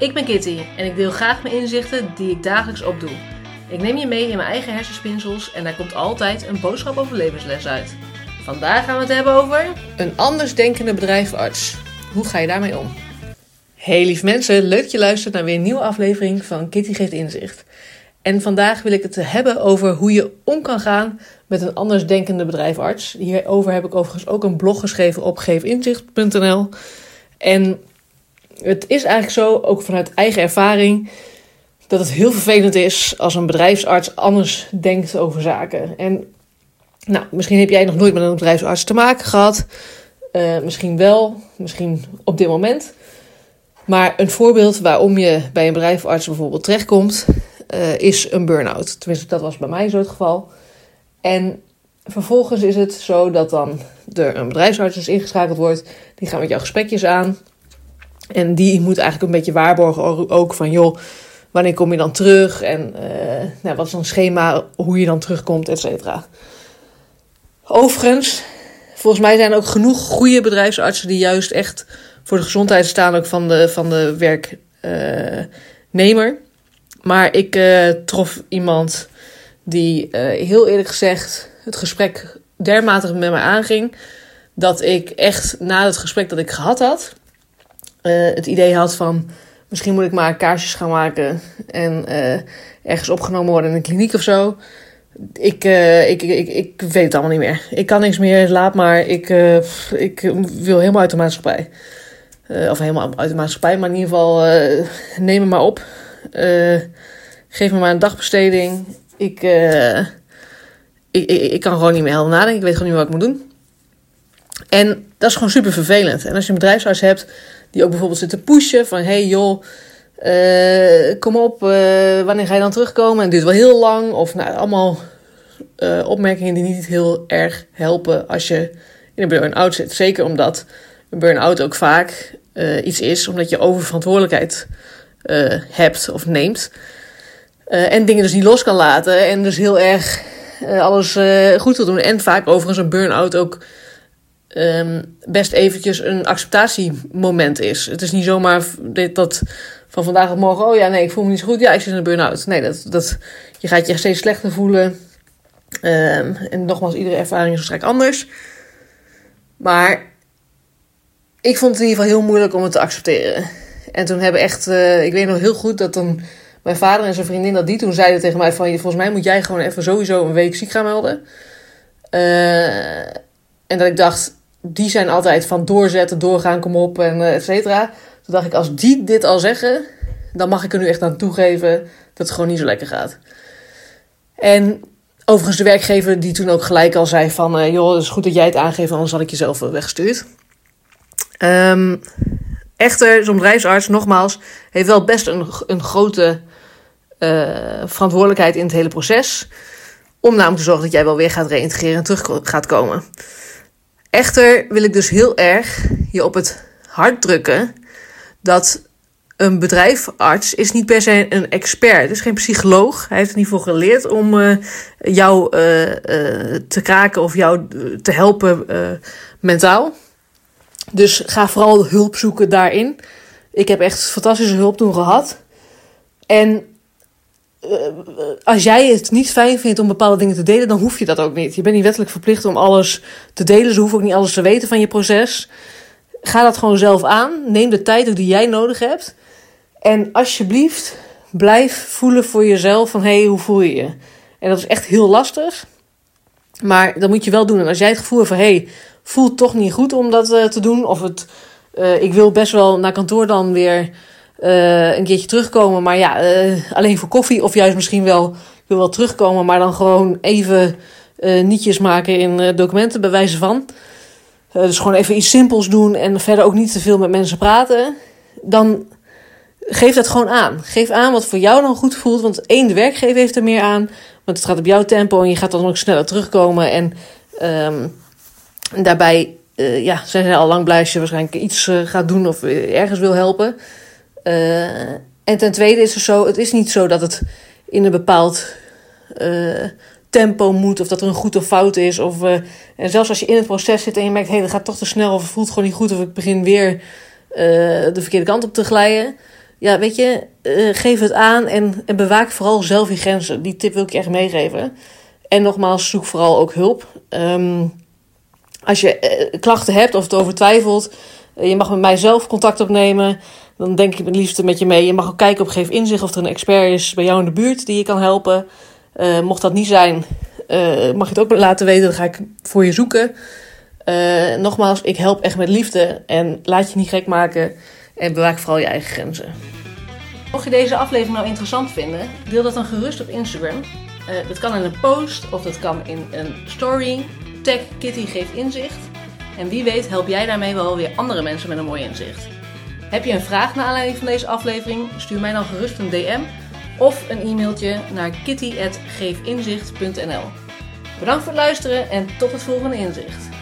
Ik ben Kitty en ik deel graag mijn inzichten die ik dagelijks opdoe. Ik neem je mee in mijn eigen hersenspinsels en daar komt altijd een boodschap over levensles uit. Vandaag gaan we het hebben over een anders denkende bedrijfarts. Hoe ga je daarmee om? Hey lief mensen, leuk dat je luistert naar weer een nieuwe aflevering van Kitty Geeft Inzicht. En vandaag wil ik het hebben over hoe je om kan gaan met een anders denkende bedrijfarts. Hierover heb ik overigens ook een blog geschreven op geefinzicht.nl. En het is eigenlijk zo, ook vanuit eigen ervaring, dat het heel vervelend is als een bedrijfsarts anders denkt over zaken. En nou, misschien heb jij nog nooit met een bedrijfsarts te maken gehad. Uh, misschien wel, misschien op dit moment. Maar een voorbeeld waarom je bij een bedrijfsarts bijvoorbeeld terechtkomt, uh, is een burn-out. Tenminste, dat was bij mij zo het geval. En vervolgens is het zo dat dan er een bedrijfsarts is ingeschakeld wordt. Die gaat met jou gesprekjes aan. En die moet eigenlijk een beetje waarborgen ook van, joh, wanneer kom je dan terug? En uh, nou, wat is dan schema, hoe je dan terugkomt, et cetera. Overigens, volgens mij zijn er ook genoeg goede bedrijfsartsen die juist echt voor de gezondheid staan ook van de, van de werknemer. maar ik uh, trof iemand die heel eerlijk gezegd het gesprek dermate met mij aanging. Dat ik echt na het gesprek dat ik gehad had, uh, het idee had van misschien moet ik maar kaarsjes gaan maken en uh, ergens opgenomen worden in een kliniek of zo. Ik, uh, ik, ik, ik, weet het allemaal niet meer. Ik kan niks meer, laat maar. Ik, ik wil helemaal uit de maatschappij. of helemaal uit de maatschappij, maar in ieder geval neem me maar op. geef me maar een dagbesteding. Ik, ik, ik, ik, kan gewoon niet meer helder nadenken. Ik weet gewoon niet meer wat ik moet doen. En dat is gewoon super vervelend. En als je een bedrijfsarts hebt die ook bijvoorbeeld zit te pushen van hey joh, uh, kom op, uh, wanneer ga je dan terugkomen? En het duurt wel heel lang. Of nou, allemaal uh, opmerkingen die niet heel erg helpen als je in een burn-out zit. Zeker omdat een burn-out ook vaak iets is omdat je oververantwoordelijkheid hebt of neemt. en dingen dus niet los kan laten en dus heel erg alles goed wil doen. En vaak overigens een burn-out ook um, best eventjes een acceptatiemoment is. Het is niet zomaar dit, dat van vandaag op morgen, oh ja, nee, ik voel me niet zo goed. Ja, ik zit in een burn-out. Nee, dat, dat, je gaat je steeds slechter voelen. Um, en nogmaals, iedere ervaring is waarschijnlijk anders. Maar ik vond het in ieder geval heel moeilijk om het te accepteren. En toen hebben echt, uh, ik weet nog heel goed dat dan mijn vader en zijn vriendin dat die toen zeiden tegen mij van, volgens mij moet jij gewoon even sowieso een week ziek gaan melden. Uh, en dat ik dacht, die zijn altijd van doorzetten, doorgaan, kom op en uh, et cetera. Toen dacht ik, als die dit al zeggen, dan mag ik er nu echt aan toegeven dat het gewoon niet zo lekker gaat. En overigens de werkgever die toen ook gelijk al zei van... Uh, joh, het is goed dat jij het aangeeft, anders had ik jezelf weggestuurd. Um, echter, zo'n bedrijfsarts, nogmaals, heeft wel best een, een grote verantwoordelijkheid in het hele proces. Om namelijk te zorgen dat jij wel weer gaat reïntegreren en terug gaat komen. Echter wil ik dus heel erg je op het hart drukken dat een bedrijfarts is niet per se een expert. Het is geen psycholoog. Hij heeft er niet voor geleerd om uh, jou uh, uh, te kraken of jou te helpen mentaal. Dus ga vooral hulp zoeken daarin. Ik heb echt fantastische hulp toen gehad. En uh, als jij het niet fijn vindt om bepaalde dingen te delen, dan hoef je dat ook niet. Je bent niet wettelijk verplicht om alles te delen. Ze hoeven ook niet alles te weten van je proces. Ga dat gewoon zelf aan. Neem de tijd ook die jij nodig hebt. En alsjeblieft, blijf voelen voor jezelf van hé, hey, hoe voel je je? En dat is echt heel lastig. Maar dat moet je wel doen. En als jij het gevoel hebt van hé, hey, voelt toch niet goed om dat uh, te doen. Of het, uh, ik wil best wel naar kantoor dan weer uh, een keertje terugkomen. Maar ja, uh, alleen voor koffie. Of juist misschien wel, ik wil wel terugkomen, maar dan gewoon even uh, nietjes maken in documenten bij wijze van. dus gewoon even iets simpels doen en verder ook niet te veel met mensen praten. Dan geef dat gewoon aan. Geef aan wat voor jou dan goed voelt. Want één, de werkgever heeft er meer aan. Want het gaat op jouw tempo en je gaat dan ook sneller terugkomen. En um, daarbij ja, zijn ze al lang blij als je waarschijnlijk iets gaat doen of ergens wil helpen. Uh, en ten tweede is het zo, het is niet zo dat het in een bepaald uh, tempo moet, of dat er een goed of fout is. Of, uh, en zelfs als je in het proces zit en je merkt, hé, hey, dat gaat toch te snel, of het voelt gewoon niet goed, of ik begin weer de verkeerde kant op te glijden. ja, weet je, eh, geef het aan en, en bewaak vooral zelf je grenzen. Die tip wil ik je echt meegeven. En nogmaals, zoek vooral ook hulp. Ehm, als je eh, klachten hebt of het over twijfelt, eh, je mag met mij zelf contact opnemen. Dan denk ik het liefste met je mee. Je mag ook kijken op Geef Inzicht of er een expert is bij jou in de buurt die je kan helpen. Uh, mocht dat niet zijn, uh, mag je het ook laten weten. Dan ga ik voor je zoeken. Uh, nogmaals, ik help echt met liefde. En laat je niet gek maken. En bewaak vooral je eigen grenzen. Mocht je deze aflevering nou interessant vinden, deel dat dan gerust op Instagram. dat kan in een post of dat kan in een story. Tag Kitty geeft inzicht. En wie weet help jij daarmee wel weer andere mensen met een mooi inzicht. Heb je een vraag naar aanleiding van deze aflevering? Stuur mij dan gerust een DM of een e-mailtje naar kitty.geefinzicht.nl. Bedankt voor het luisteren en tot het volgende inzicht.